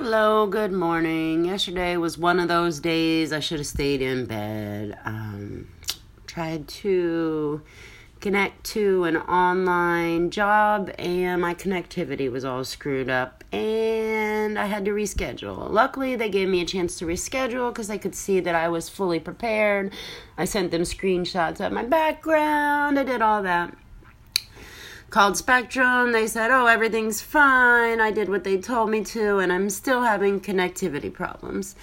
Hello, good morning. Yesterday was one of those days I should have stayed in bed. Um, tried to connect to an online job, and my connectivity was all screwed up, and I had to reschedule. Luckily, they gave me a chance to reschedule because they could see that I was fully prepared. I sent them screenshots of my background, I did all that called Spectrum. They said, oh, everything's fine. I did what they told me to, and I'm still having connectivity problems.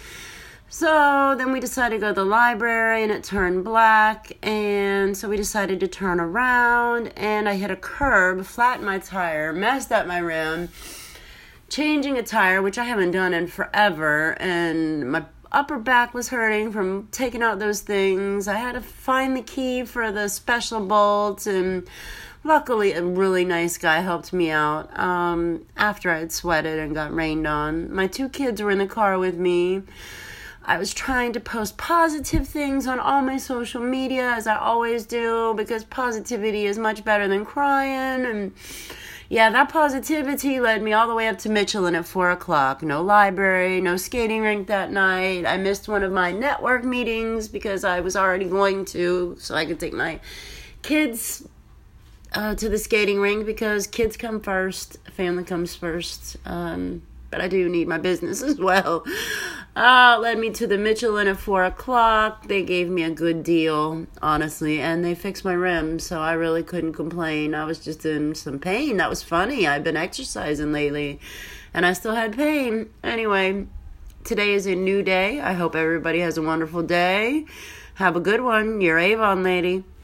So then we decided to go to the library and it turned black. And so we decided to turn around and I hit a curb, flattened my tire, messed up my rim, changing a tire, which I haven't done in forever. And my upper back was hurting from taking out those things. I had to find the key for the special bolts and luckily a really nice guy helped me out um, after i had sweated and got rained on my two kids were in the car with me i was trying to post positive things on all my social media as i always do because positivity is much better than crying and yeah that positivity led me all the way up to michelin at four o'clock no library no skating rink that night i missed one of my network meetings because i was already going to so i could take my kids uh, to the skating rink because kids come first, family comes first. Um, but I do need my business as well. Uh, led me to the Michelin at four o'clock. They gave me a good deal, honestly, and they fixed my rim, so I really couldn't complain. I was just in some pain. That was funny. I've been exercising lately, and I still had pain. Anyway, today is a new day. I hope everybody has a wonderful day. Have a good one. Your Avon lady.